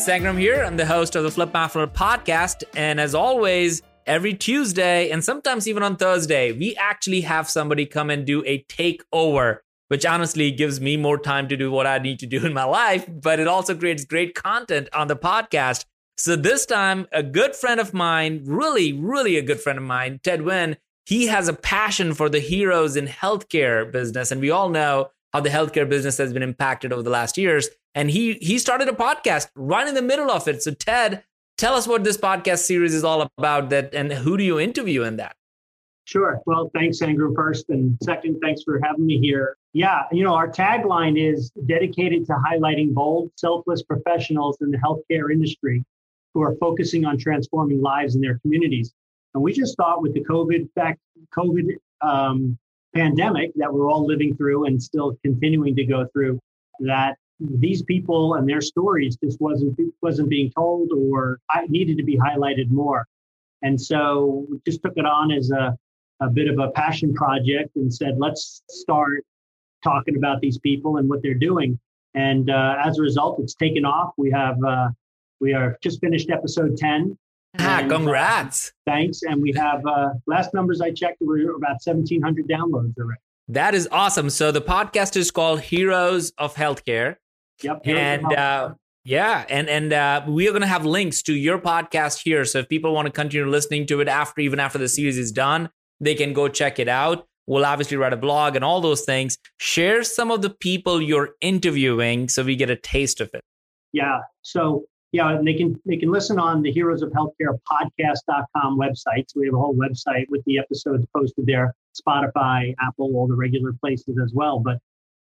Sangram here. I'm the host of the Flip My podcast. And as always, every Tuesday and sometimes even on Thursday, we actually have somebody come and do a takeover which honestly gives me more time to do what I need to do in my life, but it also creates great content on the podcast. So this time, a good friend of mine, really, really a good friend of mine, Ted Weyn, he has a passion for the heroes in healthcare business. And we all know how the healthcare business has been impacted over the last years. And he he started a podcast right in the middle of it. So Ted, tell us what this podcast series is all about that and who do you interview in that? Sure. Well, thanks, Andrew, first. And second, thanks for having me here. Yeah, you know, our tagline is dedicated to highlighting bold, selfless professionals in the healthcare industry who are focusing on transforming lives in their communities. And we just thought with the COVID fact, COVID um, pandemic that we're all living through and still continuing to go through, that these people and their stories just wasn't wasn't being told or needed to be highlighted more. And so we just took it on as a, a bit of a passion project and said, let's start talking about these people and what they're doing. And uh, as a result, it's taken off. We have uh, we are just finished episode ten. Ah, and, uh, congrats! Uh, thanks. And we have uh, last numbers I checked were about seventeen hundred downloads already. That is awesome. So the podcast is called Heroes of Healthcare. Yep. Heroes and uh, yeah, and and uh, we are going to have links to your podcast here. So if people want to continue listening to it after, even after the series is done, they can go check it out. We'll obviously write a blog and all those things. Share some of the people you're interviewing so we get a taste of it. Yeah. So yeah, they can they can listen on the Heroes of Healthcare podcast.com website. So we have a whole website with the episodes posted there, Spotify, Apple, all the regular places as well. But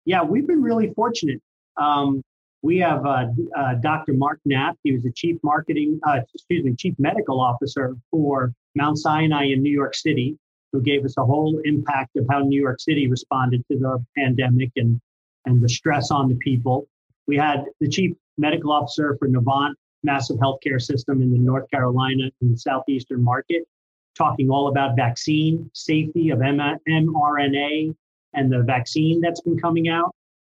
yeah, we've been really fortunate. Um, we have uh, uh, Dr. Mark Knapp. He was the chief marketing, uh, excuse me, chief medical officer for Mount Sinai in New York City who gave us a whole impact of how New York City responded to the pandemic and, and the stress on the people. We had the chief medical officer for Novant, massive healthcare system in the North Carolina and the southeastern market, talking all about vaccine safety of mRNA and the vaccine that's been coming out.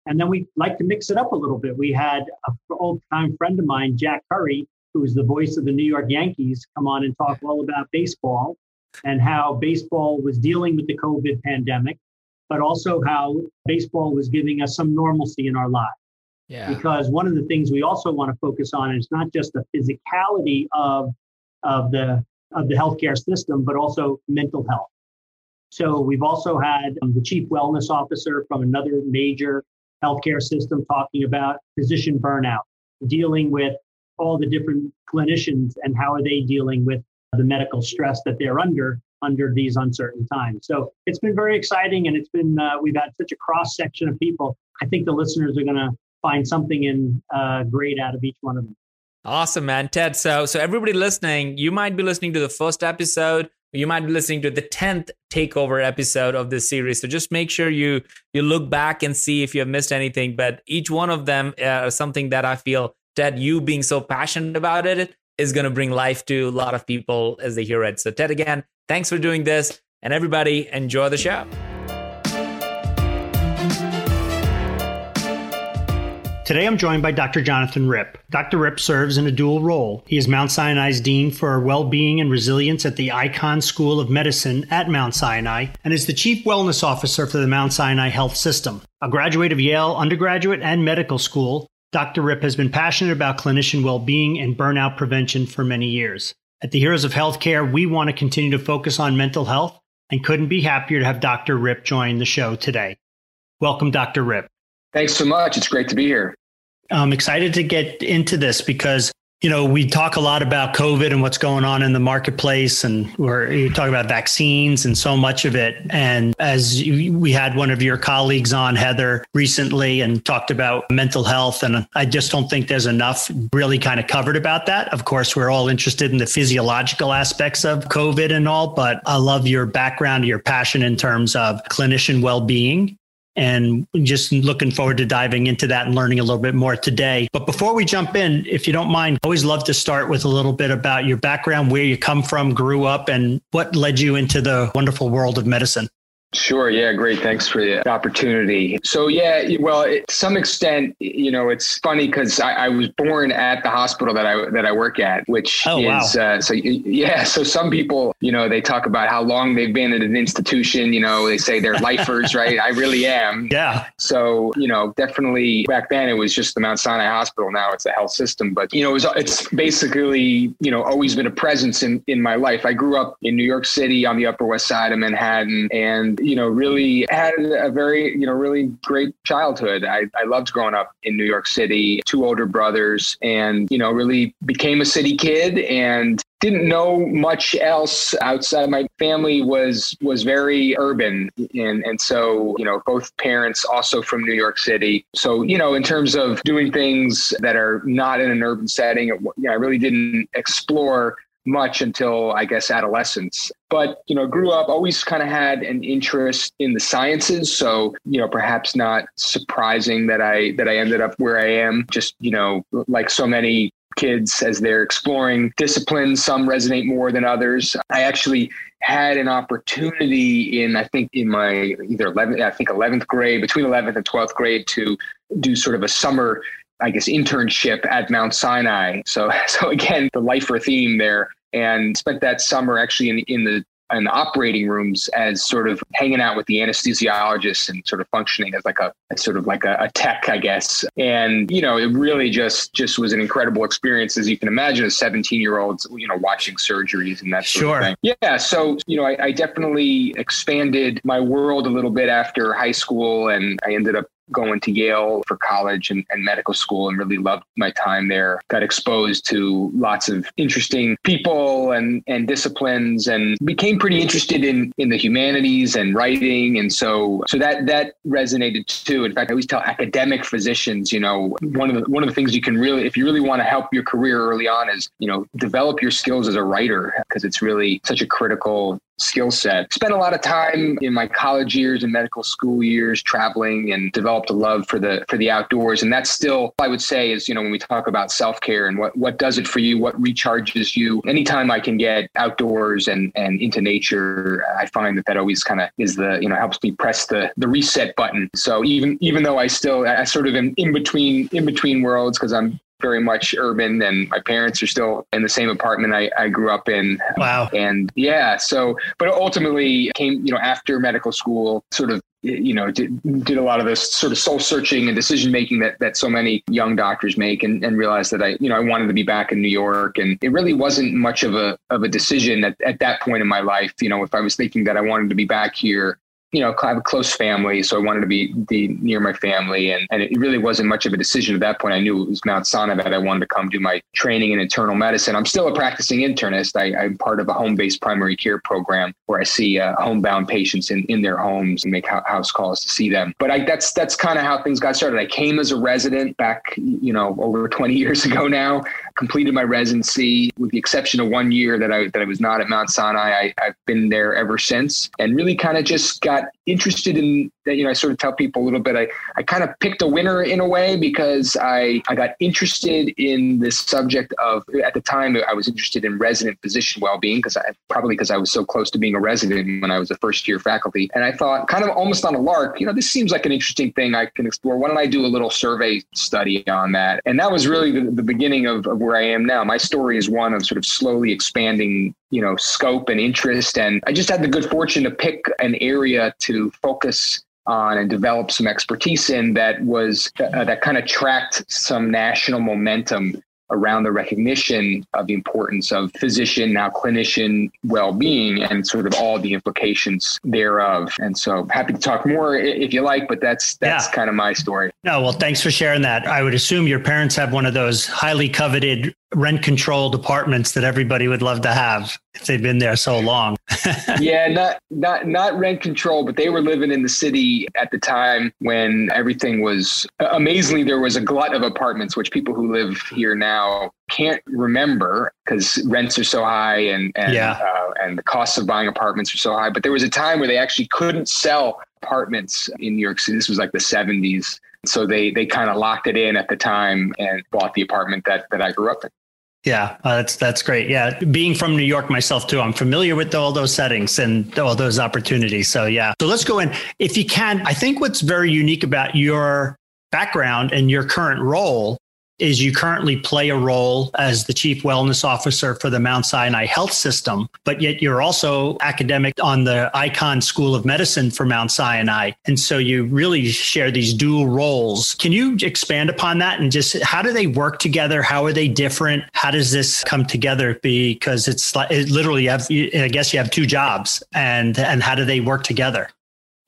And then we like to mix it up a little bit. We had an old time friend of mine, Jack Curry, who was the voice of the New York Yankees, come on and talk all about baseball and how baseball was dealing with the COVID pandemic, but also how baseball was giving us some normalcy in our lives. Yeah. Because one of the things we also want to focus on is not just the physicality of, of the of the healthcare system, but also mental health. So we've also had um, the chief wellness officer from another major healthcare system talking about physician burnout, dealing with all the different clinicians and how are they dealing with the medical stress that they're under under these uncertain times. So it's been very exciting, and it's been uh, we've had such a cross section of people. I think the listeners are going to find something in uh, great out of each one of them. Awesome, man, Ted. So, so everybody listening, you might be listening to the first episode. You might be listening to the tenth takeover episode of this series. So just make sure you you look back and see if you have missed anything. But each one of them uh, something that I feel Ted, you being so passionate about it, is going to bring life to a lot of people as they hear it. So, Ted, again, thanks for doing this. And everybody, enjoy the show. Today I'm joined by Dr. Jonathan Ripp. Dr. Ripp serves in a dual role. He is Mount Sinai's Dean for Well-Being and Resilience at the Icahn School of Medicine at Mount Sinai and is the Chief Wellness Officer for the Mount Sinai Health System. A graduate of Yale undergraduate and medical school, Dr. Ripp has been passionate about clinician well being and burnout prevention for many years. At the Heroes of Healthcare, we want to continue to focus on mental health and couldn't be happier to have Dr. Ripp join the show today. Welcome, Dr. Ripp. Thanks so much. It's great to be here. I'm excited to get into this because you know, we talk a lot about COVID and what's going on in the marketplace, and we're you talk about vaccines and so much of it. And as we had one of your colleagues on, Heather, recently, and talked about mental health, and I just don't think there's enough really kind of covered about that. Of course, we're all interested in the physiological aspects of COVID and all, but I love your background, your passion in terms of clinician well-being and just looking forward to diving into that and learning a little bit more today. But before we jump in, if you don't mind, I always love to start with a little bit about your background, where you come from, grew up, and what led you into the wonderful world of medicine. Sure. Yeah. Great. Thanks for the opportunity. So, yeah, well, to some extent, you know, it's funny because I, I, was born at the hospital that I that I work at, which oh, is wow. uh, so. Yeah. So some people, you know, they talk about how long they've been at an institution. You know, they say they're lifers, right? I really am. Yeah. So, you know, definitely back then it was just the Mount Sinai Hospital. Now it's a health system, but you know, it was, it's basically you know always been a presence in in my life. I grew up in New York City on the Upper West Side of Manhattan, and you know, really had a very, you know, really great childhood. I, I loved growing up in New York City, two older brothers, and, you know, really became a city kid and didn't know much else outside my family was was very urban and and so you know both parents also from New York City so you know in terms of doing things that are not in an urban setting you know, I really didn't explore much until I guess adolescence. But, you know, grew up, always kind of had an interest in the sciences. So, you know, perhaps not surprising that I that I ended up where I am. Just, you know, like so many kids as they're exploring disciplines, some resonate more than others. I actually had an opportunity in I think in my either 11th I think 11th grade between 11th and 12th grade to do sort of a summer I guess, internship at Mount Sinai. So, so again, the lifer theme there, and spent that summer actually in, in the in the operating rooms as sort of hanging out with the anesthesiologists and sort of functioning as like a as sort of like a, a, tech, I guess. And you know, it really just just was an incredible experience, as you can imagine, as 17 year olds, you know, watching surgeries and that sort sure. of thing. Yeah. So you know, I, I definitely expanded my world a little bit after high school, and I ended up going to Yale for college and, and, medical school and really loved my time there. Got exposed to lots of interesting people and, and disciplines and became pretty interested in, in the humanities and writing. And so, so that, that resonated too. In fact, I always tell academic physicians, you know, one of the, one of the things you can really, if you really want to help your career early on is, you know, develop your skills as a writer because it's really such a critical skill set. Spent a lot of time in my college years and medical school years traveling and developed a love for the for the outdoors. And that's still I would say is, you know, when we talk about self-care and what what does it for you, what recharges you. Anytime I can get outdoors and and into nature, I find that that always kind of is the, you know, helps me press the the reset button. So even even though I still I sort of am in between in between worlds because I'm very much urban and my parents are still in the same apartment I, I grew up in. Wow. And yeah, so, but ultimately came, you know, after medical school, sort of you know did, did a lot of this sort of soul searching and decision making that that so many young doctors make and, and realized that I you know I wanted to be back in New York and it really wasn't much of a of a decision at, at that point in my life you know if I was thinking that I wanted to be back here you know, I have a close family, so I wanted to be, near my family. And, and it really wasn't much of a decision at that point. I knew it was Mount Sinai that I wanted to come do my training in internal medicine. I'm still a practicing internist. I, am part of a home based primary care program where I see uh, homebound patients in, in their homes and make house calls to see them. But I, that's that's kind of how things got started. I came as a resident back, you know, over 20 years ago now completed my residency with the exception of one year that I that I was not at Mount Sinai. I, I've been there ever since and really kind of just got that interested in that, you know, I sort of tell people a little bit, I, I kind of picked a winner in a way because I, I got interested in this subject of, at the time, I was interested in resident physician well-being because I probably because I was so close to being a resident when I was a first year faculty. And I thought kind of almost on a lark, you know, this seems like an interesting thing I can explore. Why don't I do a little survey study on that? And that was really the, the beginning of, of where I am now. My story is one of sort of slowly expanding you know scope and interest and i just had the good fortune to pick an area to focus on and develop some expertise in that was uh, that kind of tracked some national momentum around the recognition of the importance of physician, now clinician well-being and sort of all the implications thereof. And so happy to talk more if you like, but that's that's yeah. kind of my story. No, well, thanks for sharing that. I would assume your parents have one of those highly coveted rent controlled apartments that everybody would love to have if they've been there so long. yeah, not not not rent control, but they were living in the city at the time when everything was amazingly there was a glut of apartments, which people who live here now can't remember because rents are so high and and yeah. uh, and the costs of buying apartments are so high. But there was a time where they actually couldn't sell apartments in New York City. This was like the 70s. So they they kind of locked it in at the time and bought the apartment that that I grew up in. Yeah, uh, that's that's great. Yeah, being from New York myself too, I'm familiar with all those settings and all those opportunities. So yeah, so let's go in. If you can, I think what's very unique about your background and your current role is you currently play a role as the chief wellness officer for the Mount Sinai Health System, but yet you're also academic on the Icahn School of Medicine for Mount Sinai. And so you really share these dual roles. Can you expand upon that and just how do they work together? How are they different? How does this come together? Because it's like it literally have, I guess you have two jobs and, and how do they work together?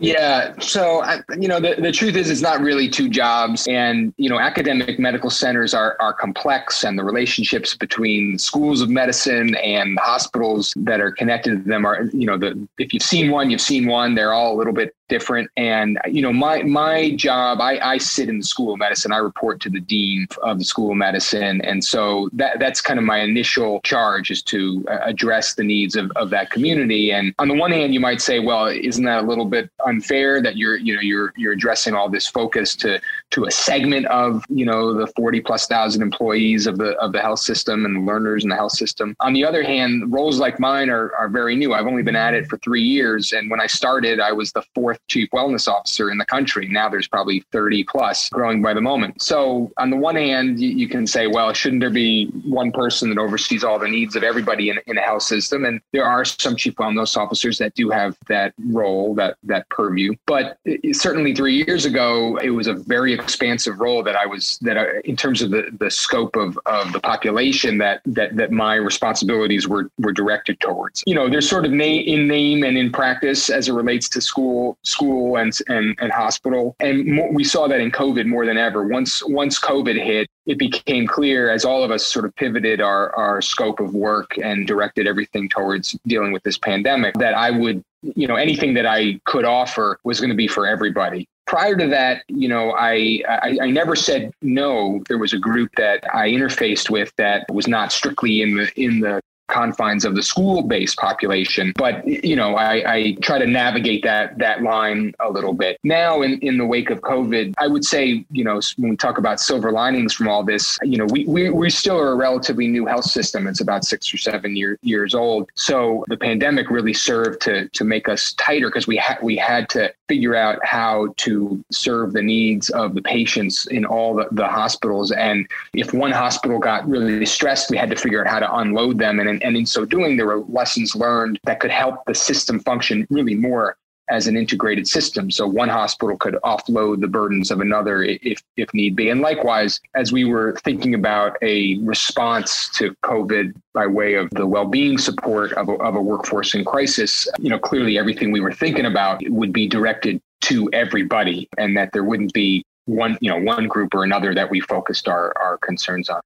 Yeah. So, you know, the, the truth is, it's not really two jobs. And, you know, academic medical centers are, are complex, and the relationships between schools of medicine and hospitals that are connected to them are, you know, the, if you've seen one, you've seen one. They're all a little bit different. And you know, my my job, I, I sit in the School of Medicine. I report to the dean of the School of Medicine, and so that that's kind of my initial charge is to uh, address the needs of, of that community. And on the one hand, you might say, well, isn't that a little bit unfair that you're you know you're you're addressing all this focus to to a segment of you know the 40 plus thousand employees of the of the health system and the learners in the health system. On the other hand, roles like mine are are very new. I've only been at it for three years, and when I started, I was the fourth chief wellness officer in the country. Now there's probably 30 plus growing by the moment. So on the one hand, you, can say, well, shouldn't there be one person that oversees all the needs of everybody in, in a health system? And there are some chief wellness officers that do have that role, that that purview. But it, certainly three years ago, it was a very expansive role that I was that I, in terms of the, the scope of, of the population that that that my responsibilities were were directed towards. You know, there's sort of na- in name and in practice as it relates to school school and and, and hospital. And more, we saw that in COVID more than ever. Once once COVID hit, it became clear as all of us sort of pivoted our our scope of work and directed everything towards dealing with this pandemic that I would you know anything that I could offer was going to be for everybody prior to that, you know, I, I, I never said no. There was a group that I interfaced with that was not strictly in the in the confines of the school-based population. But you know, I, I, try to navigate that that line a little bit. Now, in, in the wake of COVID, I would say, you know, when we talk about silver linings from all this, you know, we we, we still are a relatively new health system. It's about six or seven year, years old. So the pandemic really served to to make us tighter because we had we had to figure out how to serve the needs of the patients in all the, the hospitals. And if one hospital got really stressed, we had to figure out how to unload them and and in so doing, there were lessons learned that could help the system function really more as an integrated system. So one hospital could offload the burdens of another if, if need be. And likewise, as we were thinking about a response to COVID by way of the well-being support of a, of a workforce in crisis, you know, clearly everything we were thinking about would be directed to everybody and that there wouldn't be one, you know, one group or another that we focused our, our concerns on.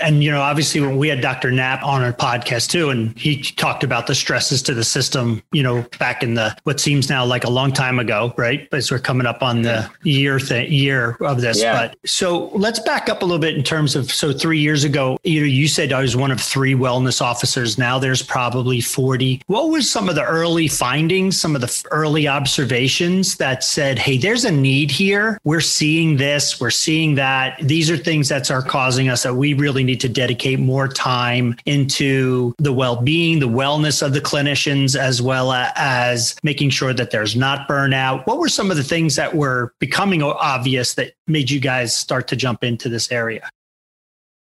And, you know, obviously when we had Dr. Knapp on our podcast too, and he talked about the stresses to the system, you know, back in the, what seems now like a long time ago, right? As we're coming up on the year, th- year of this. Yeah. But so let's back up a little bit in terms of, so three years ago, you know, you said I was one of three wellness officers. Now there's probably 40. What was some of the early findings, some of the early observations that said, Hey, there's a need here. We're seeing this, we're seeing that. These are things that are causing us that we really need to dedicate more time into the well-being, the wellness of the clinicians, as well as making sure that there's not burnout. What were some of the things that were becoming obvious that made you guys start to jump into this area?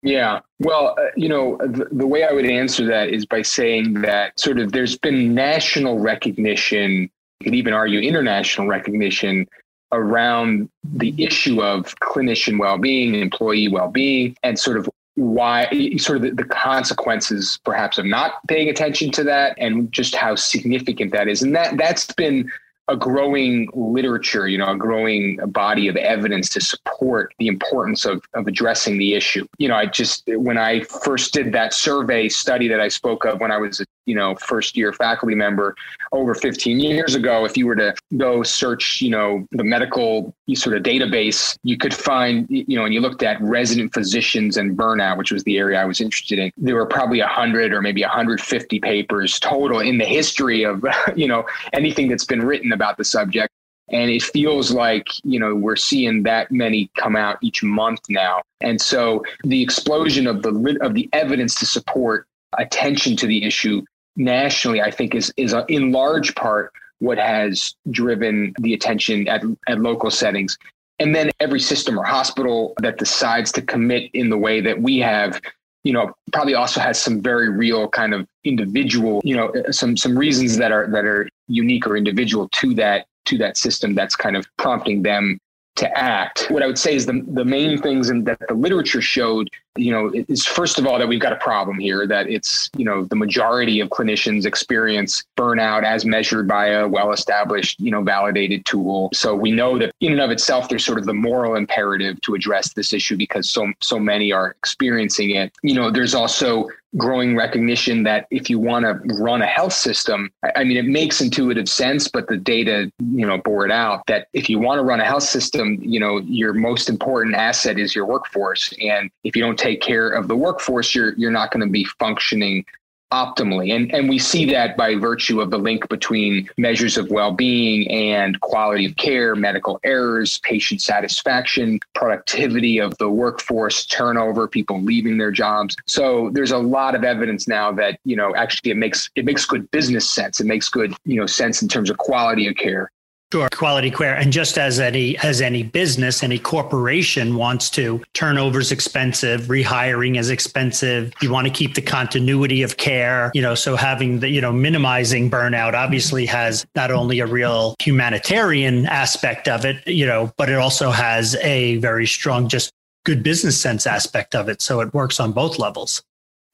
Yeah. Well, uh, you know, the, the, way I would answer that is by saying that sort of there's been national recognition, you could even argue international recognition around the issue of clinician well-being, employee well-being, and sort of why sort of the, the, consequences perhaps of not paying attention to that and just how significant that is and that that's been a growing literature, you know, a growing body of evidence to support the importance of, of addressing the issue. You know, I just, when I first did that survey study that I spoke of when I was a, you know, first year faculty member over 15 years ago, if you were to go search, you know, the medical sort of database, you could find, you know, and you looked at resident physicians and burnout, which was the area I was interested in, there were probably 100 or maybe 150 papers total in the history of, you know, anything that's been written about the subject. And it feels like, you know, we're seeing that many come out each month now. And so the explosion of the of the evidence to support attention to the issue nationally, I think is is in large part what has driven the attention at, at local settings. And then every system or hospital that decides to commit in the way that we have you know probably also has some very real kind of individual you know some some reasons that are that are unique or individual to that to that system that's kind of prompting them to act. What I would say is the, the main things in, that the literature showed, you know, is first of all that we've got a problem here, that it's, you know, the majority of clinicians experience burnout as measured by a well-established, you know, validated tool. So we know that in and of itself, there's sort of the moral imperative to address this issue because so so many are experiencing it. You know, there's also growing recognition that if you want to run a health system, I mean, it makes intuitive sense, but the data, you know, bore it out that if you want to run a health system, you know, your most important asset is your workforce. And if you don't take care of the workforce, you're, you're not going to be functioning optimally. And, and we see that by virtue of the link between measures of well being and quality of care, medical errors, patient satisfaction, productivity of the workforce, turnover, people leaving their jobs. So there's a lot of evidence now that, you know, actually it makes it makes good business sense. It makes good, you know, sense in terms of quality of care. Sure, quality care. And just as any as any business, any corporation wants to, turnover is expensive, rehiring is expensive. You want to keep the continuity of care, you know, so having the, you know, minimizing burnout obviously has not only a real humanitarian aspect of it, you know, but it also has a very strong just good business sense aspect of it. So it works on both levels.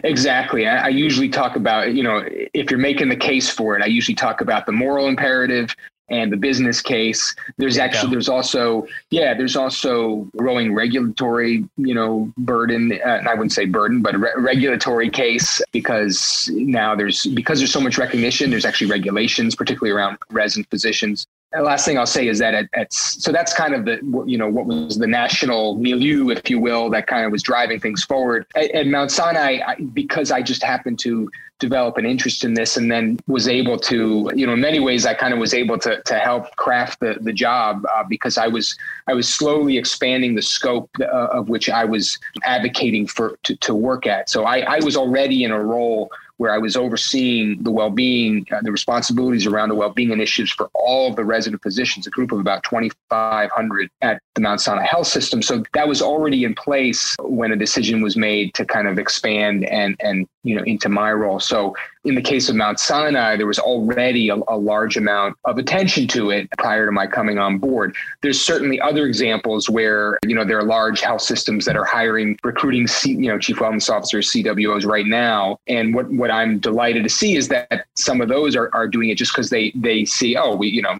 Exactly. I, I, usually talk about, you know, if you're making the case for it, I usually talk about the moral imperative and the business case. There's there actually, there's also, yeah, there's also growing regulatory, you know, burden. Uh, I wouldn't say burden, but re- regulatory case because now there's, because there's so much recognition, there's actually regulations, particularly around resident physicians the last thing I'll say is that at, at, so that's kind of the you know what was the national milieu, if you will, that kind of was driving things forward. At, at Mount Sinai, I, because I just happened to develop an interest in this, and then was able to you know in many ways I kind of was able to to help craft the the job uh, because I was I was slowly expanding the scope uh, of which I was advocating for to, to work at. So I, I was already in a role where I was overseeing the well-being, uh, the responsibilities around the well-being initiatives for all of the resident physicians, a group of about 2,500 at the Mount Sinai Health System. So that was already in place when a decision was made to kind of expand and and you know into my role. So in the case of Mount Sinai, there was already a, a, large amount of attention to it prior to my coming on board. There's certainly other examples where, you know, there are large health systems that are hiring, recruiting, C, you know, chief wellness officers, CWOs right now. And what, what I'm delighted to see is that some of those are, are doing it just because they, they see, oh, we, you know,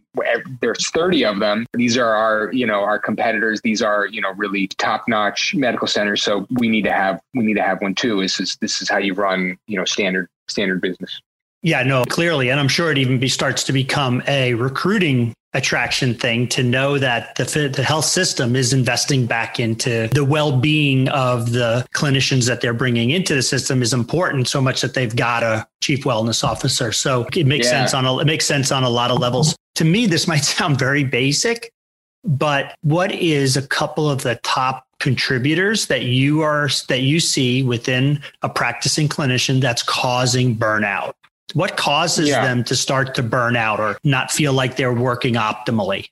there's 30 of them. These are our, you know, our competitors. These are, you know, really top notch medical centers. So we need to have, we need to have one too. This is, this is how you run, you know, standard standard business. Yeah, no, clearly. And I'm sure it even be, starts to become a recruiting attraction thing to know that the, the health system is investing back into the well-being of the clinicians that they're bringing into the system is important so much that they've got a chief wellness officer. So it makes yeah. sense on a it makes sense on a lot of levels. To me this might sound very basic but what is a couple of the top contributors that you are that you see within a practicing clinician that's causing burnout what causes yeah. them to start to burn out or not feel like they're working optimally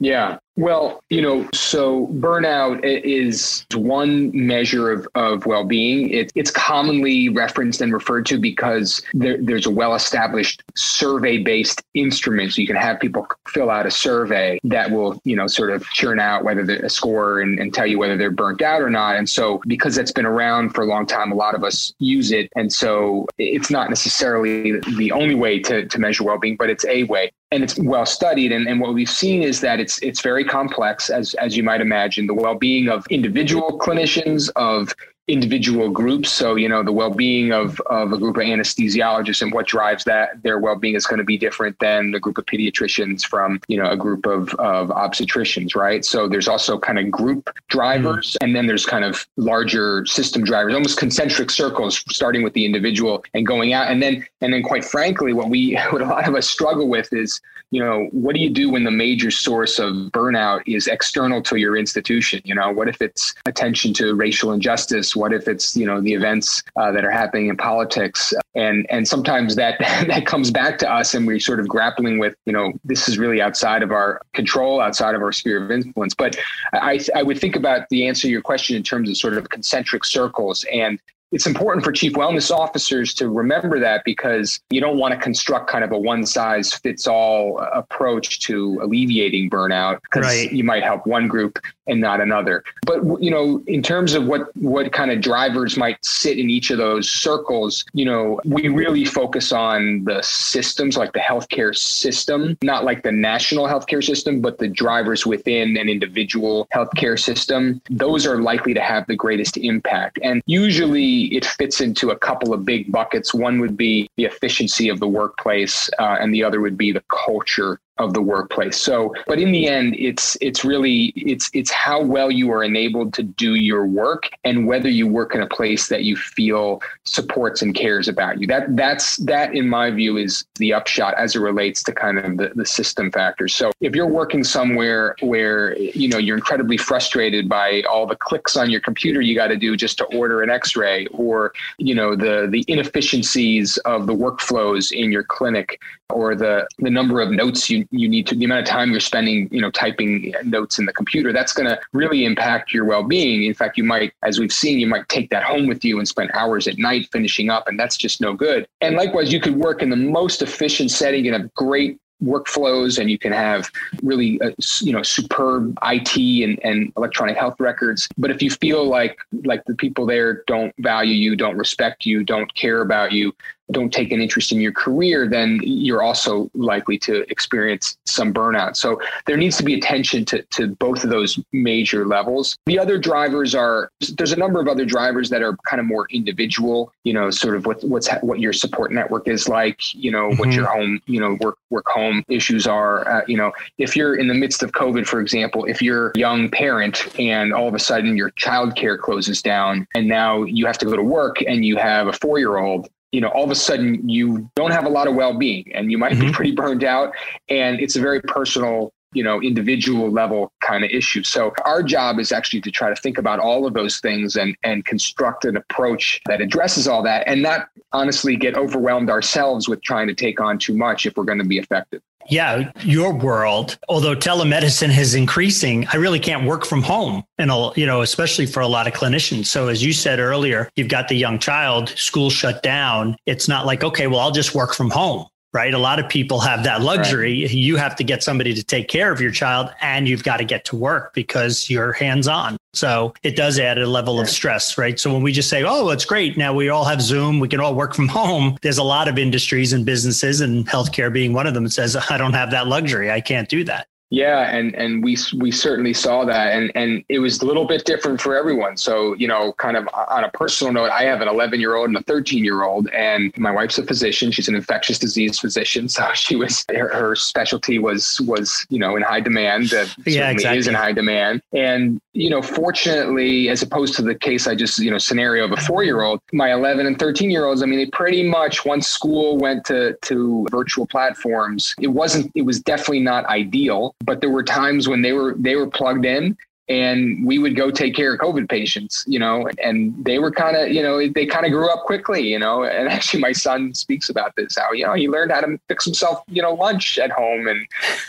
yeah well, you know, so burnout is one measure of, of well being. It, it's commonly referenced and referred to because there, there's a well established survey based instrument. So you can have people fill out a survey that will, you know, sort of churn out whether a score and, and tell you whether they're burnt out or not. And so because that's been around for a long time, a lot of us use it. And so it's not necessarily the only way to, to measure well being, but it's a way. And it's well studied. And, and what we've seen is that it's it's very complex, as as you might imagine. The well being of individual clinicians, of individual groups. So, you know, the well-being of, of a group of anesthesiologists and what drives that, their well-being is going to be different than a group of pediatricians from, you know, a group of, of obstetricians, right? So there's also kind of group drivers mm and then there's kind of larger system drivers, almost concentric circles, starting with the individual and going out. And then, and then quite frankly, what we, what a lot of us struggle with is, you know, what do you do when the major source of burnout is external to your institution? You know, what if it's attention to racial injustice? What if it's you know the events uh, that are happening in politics? And and sometimes that that comes back to us, and we're sort of grappling with you know this is really outside of our control, outside of our sphere of influence. But I I would think about the answer to your question in terms of sort of concentric circles and it's important for chief wellness officers to remember that because you don't want to construct kind of a one size fits all approach to alleviating burnout because right. you might help one group and not another. But you know, in terms of what what kind of drivers might sit in each of those circles, you know, we really focus on the systems like the healthcare system, not like the national healthcare system, but the drivers within an individual healthcare system. Those are likely to have the greatest impact. And usually it fits into a couple of big buckets. One would be the efficiency of the workplace, uh, and the other would be the culture of the workplace. So, but in the end, it's it's really it's it's how well you are enabled to do your work and whether you work in a place that you feel supports and cares about you. That that's that in my view is the upshot as it relates to kind of the, the system factors. So if you're working somewhere where you know you're incredibly frustrated by all the clicks on your computer you got to do just to order an x-ray or you know the the inefficiencies of the workflows in your clinic or the the number of notes you need to the amount of time you're spending you know typing notes in the computer that's going to really impact your well-being. In fact you might as we've seen you might take that home with you and spend hours at night finishing up and that's just no good. And likewise you could work in the most efficient setting and have great workflows and you can have really uh, you know superb IT and, and electronic health records. But if you feel like like the people there don't value you don't respect you don't care about you don't take an interest in your career, then you're also likely to experience some burnout. So there needs to be attention to, to both of those major levels. The other drivers are there's a number of other drivers that are kind of more individual, you know, sort of what what's what your support network is like, you know, mm-hmm. what your home, you know, work work home issues are. Uh, you know, if you're in the midst of COVID, for example, if you're a young parent and all of a sudden your childcare closes down and now you have to go to work and you have a four year old you know, all of a sudden you don't have a lot of well-being and you might mm-hmm. be pretty burned out. And it's a very personal, you know, individual level kind of issue. So our job is actually to try to think about all of those things and and construct an approach that addresses all that and not honestly get overwhelmed ourselves with trying to take on too much if we're going to be effective. Yeah, your world, although telemedicine is increasing, I really can't work from home and you know, especially for a lot of clinicians. So as you said earlier, you've got the young child, school shut down. It's not like, okay, well, I'll just work from home right? A lot of people have that luxury. Right. You have to get somebody to take care of your child and you've got to get to work because you're hands on. So it does add a level of stress, right? So when we just say, oh, it's great. Now we all have Zoom, we can all work from home. There's a lot of industries and businesses, and healthcare being one of them, that says, I don't have that luxury. I can't do that. Yeah, and and we we certainly saw that, and and it was a little bit different for everyone. So you know, kind of on a personal note, I have an 11 year old and a 13 year old, and my wife's a physician. She's an infectious disease physician, so she was her, her specialty was was you know in high demand. Uh, yeah, exactly. Is in high demand, and you know, fortunately, as opposed to the case I just you know scenario of a four year old, my 11 and 13 year olds. I mean, they pretty much once school went to to virtual platforms, it wasn't. It was definitely not ideal but there were times when they were they were plugged in and we would go take care of COVID patients, you know, and they were kind of, you know, they kind of grew up quickly, you know, and actually my son speaks about this, how, you know, he learned how to fix himself, you know, lunch at home and,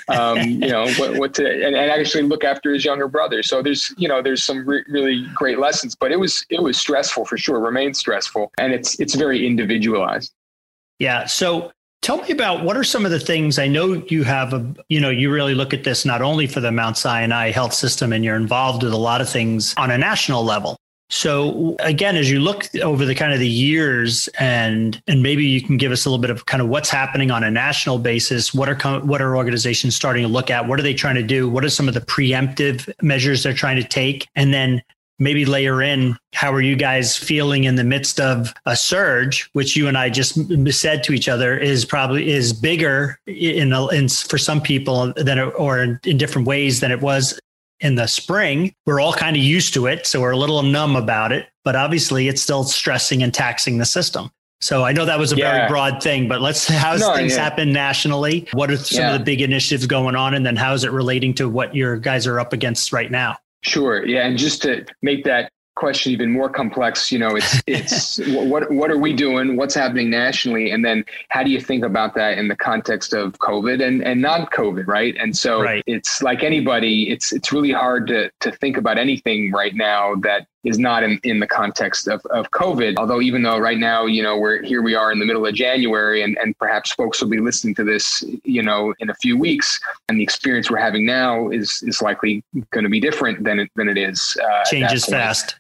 um, you know, what, what to, and, and, actually look after his younger brother. So there's, you know, there's some re- really great lessons, but it was, it was stressful for sure, remains stressful. And it's, it's very individualized. Yeah. So Tell me about what are some of the things I know you have a you know you really look at this not only for the Mount Sinai health system and you're involved with a lot of things on a national level. So again, as you look over the kind of the years and and maybe you can give us a little bit of kind of what's happening on a national basis. What are what are organizations starting to look at? What are they trying to do? What are some of the preemptive measures they're trying to take? And then maybe layer in how are you guys feeling in the midst of a surge which you and i just said to each other is probably is bigger in, in for some people than it, or in, in different ways than it was in the spring we're all kind of used to it so we're a little numb about it but obviously it's still stressing and taxing the system so I know that was a yeah. very broad thing, but let's how's no, things yeah. happen nationally? What are some yeah. of the big initiatives going on, and then how is it relating to what your guys are up against right now? Sure. Yeah. And just to make that question even more complex, you know, it's it's what what are we doing? What's happening nationally? And then how do you think about that in the context of COVID and, and non COVID, right? And so right. it's like anybody, it's it's really hard to to think about anything right now that is not in, in the context of, of COVID. Although, even though right now, you know, we're here we are in the middle of January and, and perhaps folks will be listening to this, you know, in a few weeks and the experience we're having now is, is likely going to be different than it, than it is. Uh, Changes fast.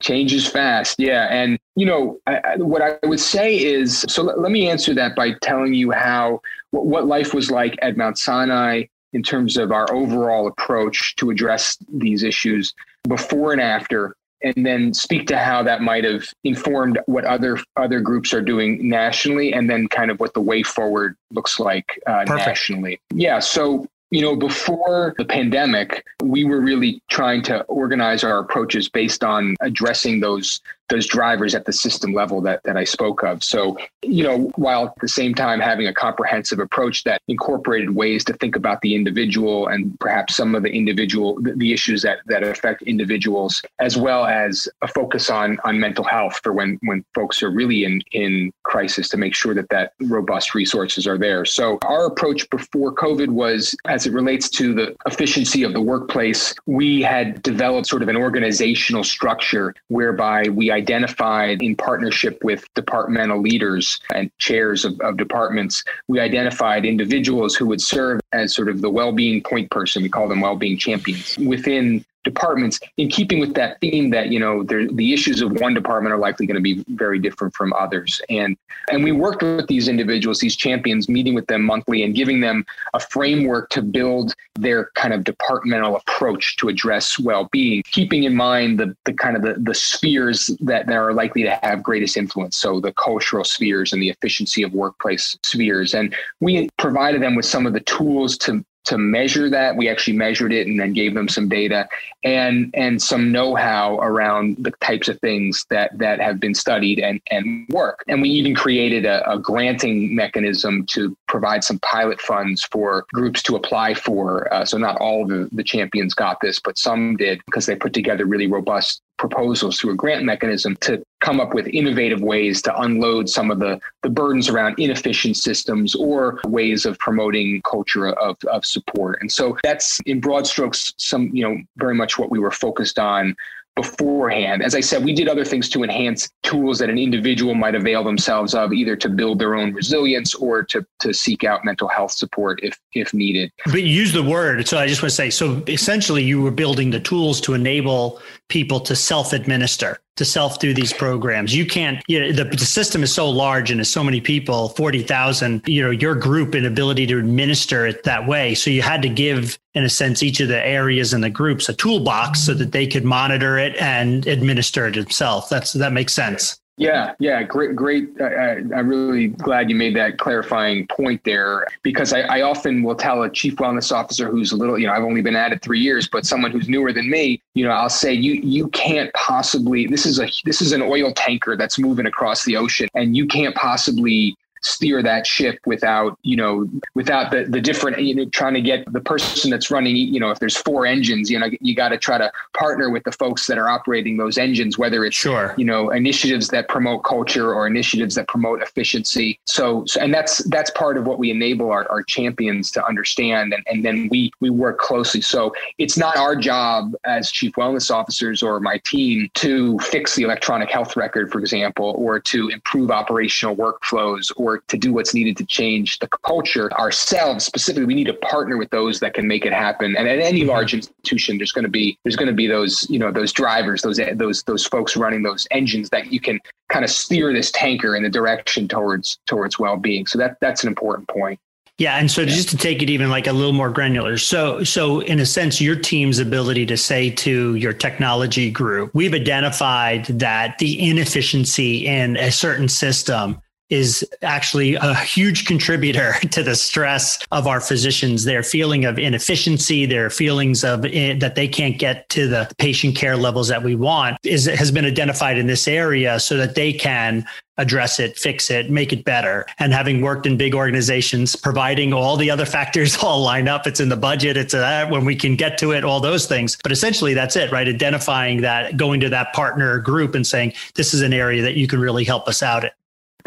Changes fast. Yeah. And, you know, I, I, what I would say is so let, let me answer that by telling you how what, what life was like at Mount Sinai in terms of our overall approach to address these issues before and after and then speak to how that might have informed what other other groups are doing nationally and then kind of what the way forward looks like uh, nationally. Yeah so you know, before the pandemic, we were really trying to organize our approaches based on addressing those those drivers at the system level that, that I spoke of. So, you know, while at the same time having a comprehensive approach that incorporated ways to think about the individual and perhaps some of the individual the issues that that affect individuals, as well as a focus on on mental health for when when folks are really in in crisis to make sure that that robust resources are there. So our approach before COVID was as it relates to the efficiency of the workplace, we had developed sort of an organizational structure whereby we identified in partnership with departmental leaders and chairs of, of departments, we identified individuals who would serve as sort of the well-being point person. We call them well-being champions within departments in keeping with that theme that you know the issues of one department are likely going to be very different from others. And and we worked with these individuals these champions meeting with them monthly and giving them a framework to build their kind of departmental approach to address well-being keeping in mind the, the kind of the, the spheres that, that are likely to have greatest influence. So the cultural spheres and the efficiency of workplace spheres. And we provided them with some of the tools to to measure that. We actually measured it and then gave them some data and and some know-how around the types of things that that have been studied and and work. And we even created a, a granting mechanism to provide some pilot funds for groups to apply for. Uh, so not all of the, the champions got this, but some did because they put together really robust proposals through a grant mechanism to come up with innovative ways to unload some of the, the burdens around inefficient systems or ways of promoting culture of, of support. And so that's in broad strokes some, you know, very much what we were focused on beforehand. As I said, we did other things to enhance tools that an individual might avail themselves of, either to build their own resilience or to, to seek out mental health support if if needed. But use the word. So I just want to say, so essentially you were building the tools to enable people to self-administer to self do these programs. You can't, you know, the, the system is so large and there's so many people, 40,000, you know, your group and ability to administer it that way. So you had to give, in a sense, each of the areas and the groups a toolbox so that they could monitor it and administer it itself. That's, that makes sense. Yeah, yeah, great, great. I, am really glad you made that clarifying point there because I, I, often will tell a chief wellness officer who's a little, you know, I've only been at it three years, but someone who's newer than me, you know, I'll say you you can't possibly. This is a this is an oil tanker that's moving across the ocean, and you can't possibly steer that ship without you know without the the different you know trying to get the person that's running you know if there's four engines you know you got to try to partner with the folks that are operating those engines whether it's sure. you know initiatives that promote culture or initiatives that promote efficiency. So, so and that's that's part of what we enable our, our champions to understand and, and then we we work closely. So it's not our job as chief wellness officers or my team to fix the electronic health record for example or to improve operational workflows or to do what's needed to change the culture ourselves specifically. We need to partner with those that can make it happen. And at any large institution there's going to be there's going to be those you know those drivers those those those folks running those engines that you can kind of steer this tanker in the direction towards towards well-being. So that that's an important point. Yeah, and so just to take it even like a little more granular. So so in a sense your team's ability to say to your technology group, we've identified that the inefficiency in a certain system is actually a huge contributor to the stress of our physicians their feeling of inefficiency their feelings of it, that they can't get to the patient care levels that we want is has been identified in this area so that they can address it, fix it, make it better. And having worked in big organizations, providing all the other factors all line up, it's in the budget, it's a, when we can get to it, all those things. But essentially, that's it, right? Identifying that, going to that partner group and saying, this is an area that you can really help us out in.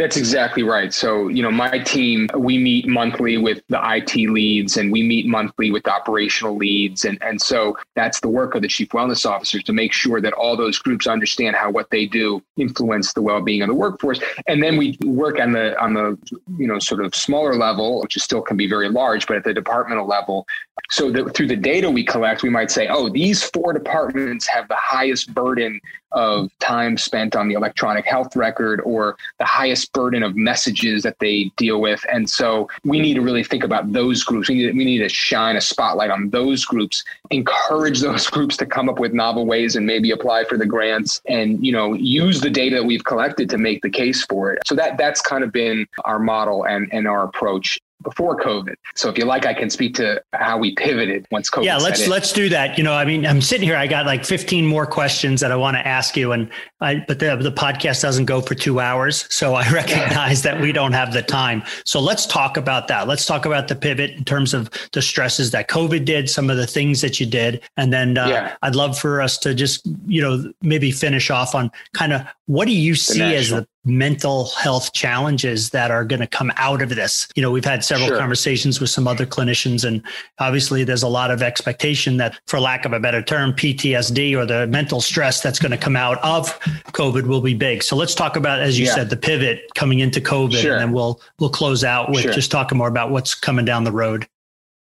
That's exactly right. So, you know, my team, we meet monthly with the IT leads and we meet monthly with operational leads. And, and so that's the work of the chief wellness officers to make sure that all those groups understand how what they do influence the well-being of the workforce. And then we work on the, on the, you know, sort of smaller level, which is still can be very large, but at the departmental level. So that through the data we collect, we might say, oh, these four departments have the highest burden of time spent on the electronic health record or the highest burden of messages that they deal with. And so we need to really think about those groups. We need, we need to shine a spotlight on those groups, encourage those groups to come up with novel ways and maybe apply for the grants and, you know, use the data that we've collected to make the case for it. So that that's kind of been our model and, and our approach before COVID. So if you like, I can speak to how we pivoted once COVID. Yeah, let's let's do that. You know, I mean, I'm sitting here. I got like 15 more questions that I want to ask you, and I but the the podcast doesn't go for two hours, so I recognize that we don't have the time. So let's talk about that. Let's talk about the pivot in terms of the stresses that COVID did, some of the things that you did, and then uh, yeah. I'd love for us to just you know maybe finish off on kind of what do you see as the mental health challenges that are going to come out of this. You know, we've had several sure. conversations with some other clinicians, and obviously there's a lot of expectation that, for lack of a better term, PTSD or the mental stress that's going to come out of COVID will be big. So let's talk about, as you yeah. said, the pivot coming into COVID, sure. and then we'll we'll close out with sure. just talking more about what's coming down the road.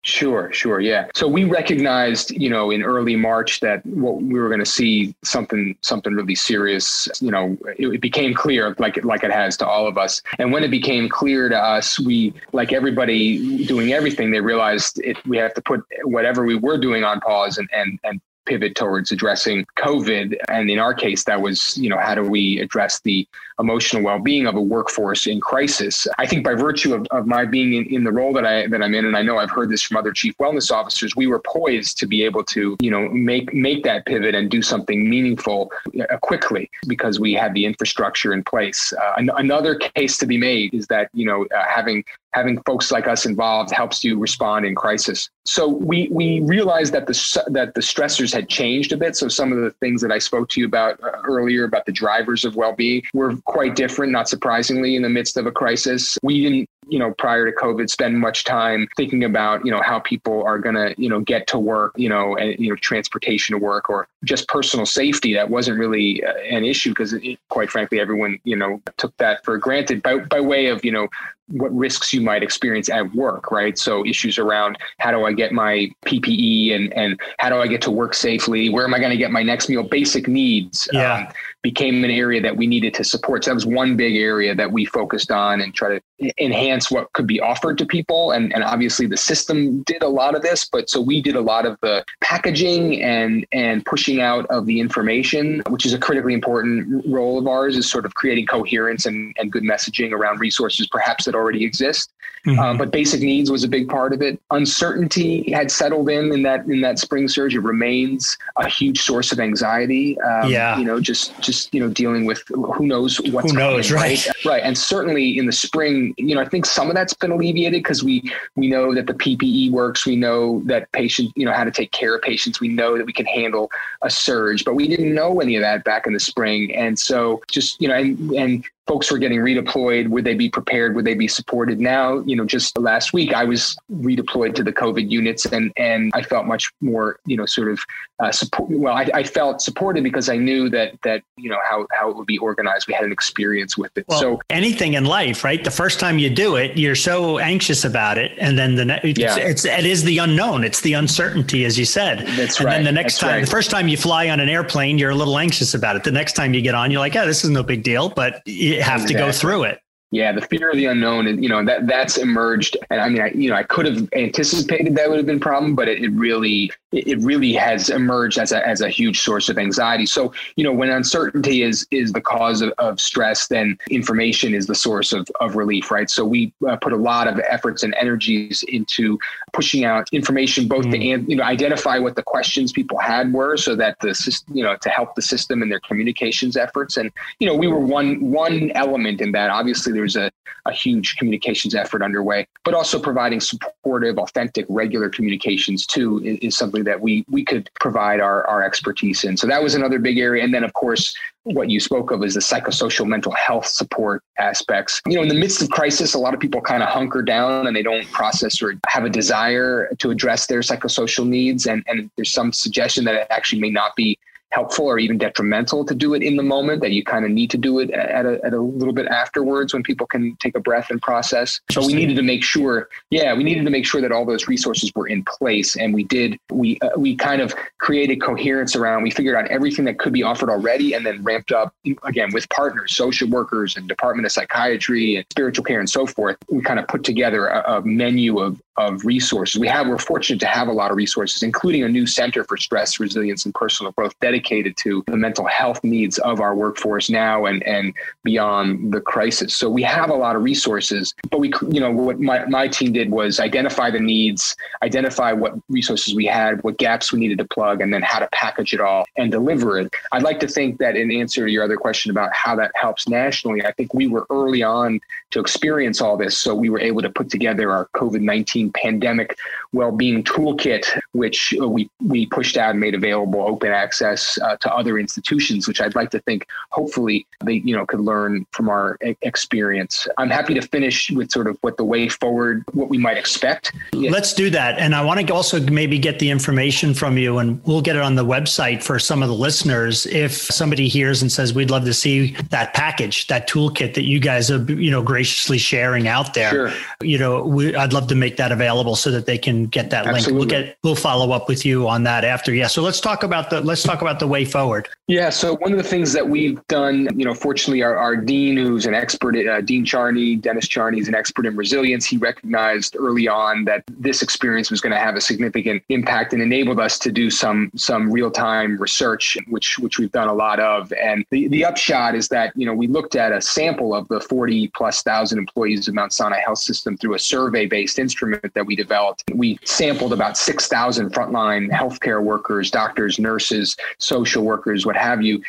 Sure, sure, yeah. So we recognized, you know, in early March that what we were going to see something, something really serious. You know, it, it, became clear, like like it has to all of us. And when it became clear to us, we, like everybody doing everything, they realized it. We have to put whatever we were doing on pause and and and pivot towards addressing COVID. And in our case, that was, you know, how do we address the emotional well-being of a workforce in crisis? I think by virtue of, of my being in, in the role that I that I'm in, and I know I've heard this from other chief wellness officers, we were poised to be able to, you know, make make that pivot and do something meaningful uh, quickly because we had the infrastructure in place. Uh, an- another case to be made is that, you know, uh, having having folks like us involved helps you respond in crisis. So we we realized that the that the stressors had changed a bit. So some of the things that I spoke to you about uh, earlier about the drivers of well-being were quite different. Not surprisingly, in the midst of a crisis, we didn't you know, prior to COVID, spend much time thinking about, you know, how people are going to, you know, get to work, you know, and, you know, transportation to work or just personal safety. That wasn't really uh, an issue because, quite frankly, everyone, you know, took that for granted by, by way of, you know, what risks you might experience at work, right? So issues around how do I get my PPE and and how do I get to work safely? Where am I going to get my next meal? Basic needs yeah. um, became an area that we needed to support. So that was one big area that we focused on and try to enhance what could be offered to people. And and obviously the system did a lot of this, but so we did a lot of the packaging and and pushing out of the information, which is a critically important role of ours, is sort of creating coherence and, and good messaging around resources, perhaps that already exist. Mm-hmm. Um, but basic needs was a big part of it. Uncertainty had settled in in that in that spring surge. It remains a huge source of anxiety. Um, yeah, you know, just just you know dealing with who knows what's who knows, coming, right? right? Right, and certainly in the spring, you know, I think some of that's been alleviated because we we know that the PPE works. We know that patients, you know, how to take care of patients. We know that we can handle a surge, but we didn't know any of that back in the spring, and so just you know, and and folks were getting redeployed. Would they be prepared? Would they be supported? Now, you know, just last week I was redeployed to the COVID units, and and I felt much more, you know, sort of uh, support. Well, I, I, felt supported because I knew that that you know how how it would be organized. We had an experience with it. Well, so anything in life, right? The first time you do it, you're so anxious about it, and then the next, yeah. it's, it's it is the unknown. It's the uncertainty, as you said. That's and right. And then the next That's time, right. the first time you fly on an airplane, you're a little anxious about it. The next time you get on, you're like, yeah, this is no big deal, but you have to go through it. Yeah, the fear of the unknown, and you know that that's emerged. And I mean, I, you know, I could have anticipated that would have been a problem, but it, it really, it really has emerged as a as a huge source of anxiety. So, you know, when uncertainty is is the cause of, of stress, then information is the source of of relief, right? So we uh, put a lot of efforts and energies into pushing out information, both mm. to you know identify what the questions people had were, so that the system, you know, to help the system in their communications efforts. And you know, we were one one element in that. Obviously, there's a, a huge communications effort underway, but also providing supportive, authentic, regular communications too is, is something that we we could provide our, our expertise in. So that was another big area. And then of course, what you spoke of is the psychosocial mental health support aspects. You know, in the midst of crisis, a lot of people kind of hunker down and they don't process or have a desire to address their psychosocial needs. And, and there's some suggestion that it actually may not be helpful or even detrimental to do it in the moment that you kind of need to do it at a, at a little bit afterwards when people can take a breath and process. So we needed to make sure yeah we needed to make sure that all those resources were in place and we did we uh, we kind of created coherence around we figured out everything that could be offered already and then ramped up again with partners social workers and department of psychiatry and spiritual care and so forth. We kind of put together a, a menu of of resources. We have we're fortunate to have a lot of resources including a new center for stress resilience and personal growth dedicated dedicated to the mental health needs of our workforce now and, and beyond the crisis. So we have a lot of resources, but we, you know, what my, my team did was identify the needs, identify what resources we had, what gaps we needed to plug, and then how to package it all and deliver it. I'd like to think that in answer to your other question about how that helps nationally, I think we were early on to experience all this. So we were able to put together our COVID 19 pandemic well-being toolkit, which we, we pushed out and made available open access uh, to other institutions, which I'd like to think hopefully they you know could learn from our experience. I'm happy to finish with sort of what the way forward, what we might expect. Let's do that, and I want to also maybe get the information from you, and we'll get it on the website for some of the listeners. If somebody hears and says we'd love to see that package, that toolkit that you guys are you know graciously sharing out there, sure. you know, we, I'd love to make that available so that they can get that Absolutely. link. We'll get we'll follow up with you on that after. Yeah, so let's talk about the let's talk about the way forward. Yeah. So one of the things that we've done, you know, fortunately, our, our dean, who's an expert, uh, Dean Charney, Dennis Charney, is an expert in resilience. He recognized early on that this experience was going to have a significant impact and enabled us to do some some real time research, which which we've done a lot of. And the, the upshot is that you know we looked at a sample of the 40 plus thousand employees of Mount Sinai Health System through a survey based instrument that we developed. We sampled about 6,000 frontline healthcare workers, doctors, nurses, social workers, what have you,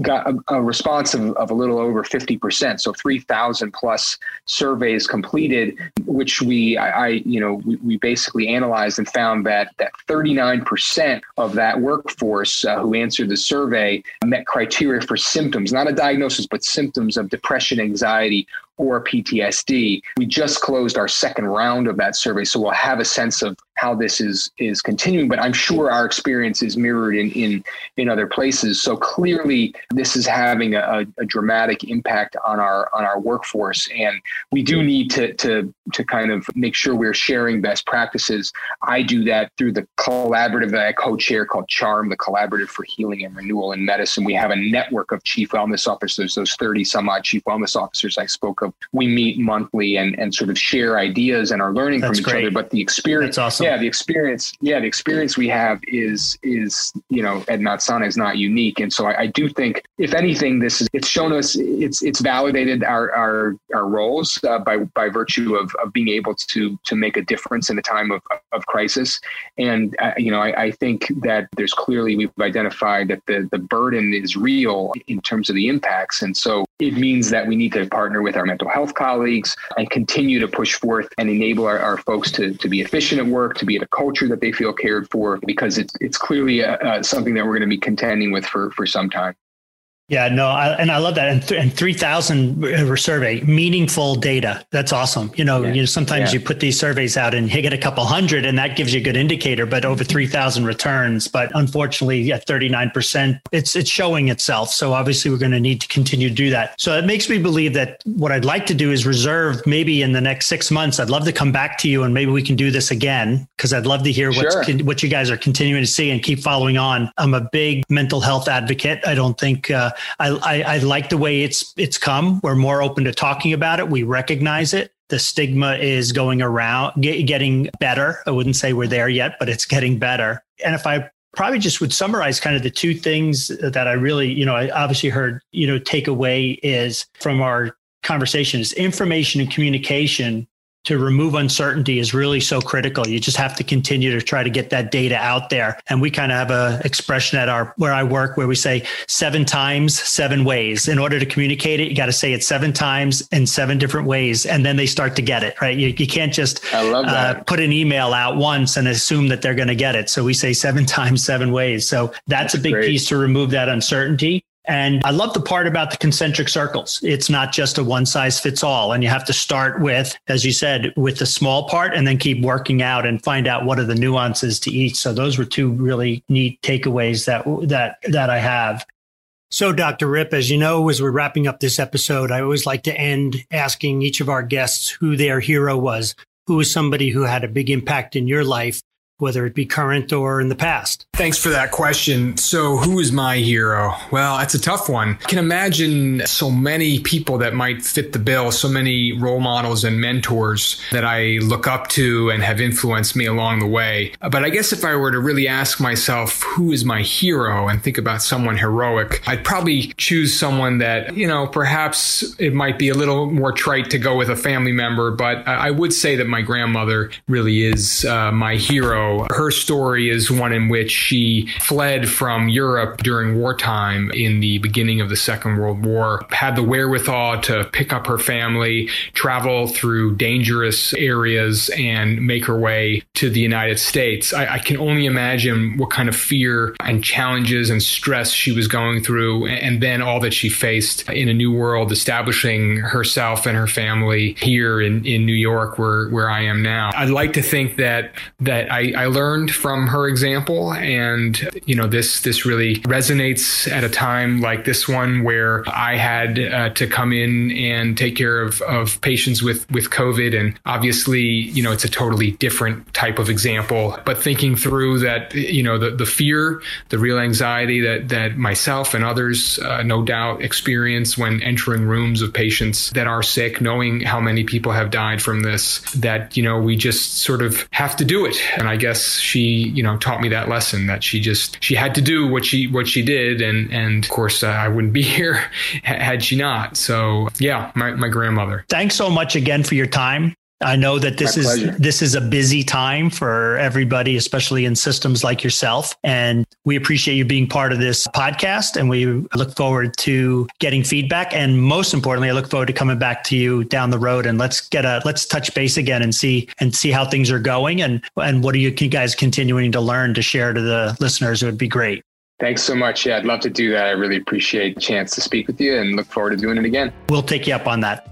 got a, a response of, of a little over 50%. So 3,000 plus surveys completed, which we, I, I you know, we, we, basically analyzed and found that that 39% of that workforce uh, who answered the survey met criteria for symptoms, not a diagnosis, but symptoms of depression, anxiety, or PTSD. We just closed our second round of that survey, so we'll have a sense of how this is is continuing. But I'm sure our experience is mirrored in in, in other places. So clearly, this is having a, a dramatic impact on our on our workforce, and we do need to to to kind of make sure we're sharing best practices. I do that through the collaborative that I co-chair called CHARM, the Collaborative for Healing and Renewal in Medicine. We have a network of chief wellness officers, those 30 some odd chief wellness officers I spoke of. We meet monthly and and sort of share ideas and are learning That's from each great. other. But the experience, That's awesome. Yeah, the experience, yeah, the experience we have is is you know at Mount Sinai is not unique, and so I, I do think if anything, this is it's shown us it's it's validated our our our roles uh, by by virtue of of being able to to make a difference in a time of of crisis, and uh, you know I, I think that there's clearly we've identified that the the burden is real in terms of the impacts, and so it means that we need to partner with our mental health colleagues and continue to push forth and enable our, our folks to, to be efficient at work, to be in a culture that they feel cared for, because it's, it's clearly uh, uh, something that we're going to be contending with for, for some time. Yeah, no, I, and I love that. And, th- and 3,000 survey, meaningful data. That's awesome. You know, yeah. you know, sometimes yeah. you put these surveys out and you get a couple hundred and that gives you a good indicator, but over 3,000 returns. But unfortunately, at 39%, it's, it's showing itself. So obviously we're going to need to continue to do that. So it makes me believe that what I'd like to do is reserve maybe in the next six months, I'd love to come back to you and maybe we can do this again because I'd love to hear what's, sure. con- what you guys are continuing to see and keep following on. I'm a big mental health advocate. I don't think, uh, I, I, I like the way it's it's come. We're more open to talking about it. We recognize it. The stigma is going around, get, getting better. I wouldn't say we're there yet, but it's getting better. And if I probably just would summarize kind of the two things that I really, you know, I obviously heard, you know, take away is from our conversation is information and communication to remove uncertainty is really so critical. You just have to continue to try to get that data out there. And we kind of have a expression at our where I work where we say seven times, seven ways. In order to communicate it, you got to say it seven times in seven different ways, and then they start to get it. Right? You, you can't just uh, put an email out once and assume that they're going to get it. So we say seven times, seven ways. So that's, that's a big great. piece to remove that uncertainty. And I love the part about the concentric circles. It's not just a one size fits all. And you have to start with, as you said, with the small part and then keep working out and find out what are the nuances to each. So those were two really neat takeaways that, that, that I have. So, Dr. Ripp, as you know, as we're wrapping up this episode, I always like to end asking each of our guests who their hero was. Who was somebody who had a big impact in your life whether it be current or in the past? Thanks for that question. So, who is my hero? Well, that's a tough one. I can imagine so many people that might fit the bill, so many role models and mentors that I look up to and have influenced me along the way. But I guess if I were to really ask myself, who is my hero and think about someone heroic, I'd probably choose someone that, you know, perhaps it might be a little more trite to go with a family member, but I would say that my grandmother really is uh, my hero her story is one in which she fled from Europe during wartime in the beginning of the Second World War, had the wherewithal to pick up her family, travel through dangerous areas, and make her way to the United States. I, I can only imagine what kind of fear and challenges and stress she was going through, and then all that she faced in a new world, establishing herself and her family here in, in New York, where, where I am now. I'd like to think that that I, I learned from her example, and you know this this really resonates at a time like this one where I had uh, to come in and take care of, of patients with with COVID, and obviously you know it's a totally different type of example. But thinking through that, you know the the fear, the real anxiety that that myself and others uh, no doubt experience when entering rooms of patients that are sick, knowing how many people have died from this, that you know we just sort of have to do it, and I guess she, you know, taught me that lesson that she just she had to do what she what she did, and and of course uh, I wouldn't be here had she not. So yeah, my my grandmother. Thanks so much again for your time. I know that this My is pleasure. this is a busy time for everybody, especially in systems like yourself. And we appreciate you being part of this podcast. And we look forward to getting feedback. And most importantly, I look forward to coming back to you down the road and let's get a let's touch base again and see and see how things are going and and what are you guys continuing to learn to share to the listeners. It would be great. Thanks so much. Yeah, I'd love to do that. I really appreciate the chance to speak with you and look forward to doing it again. We'll take you up on that.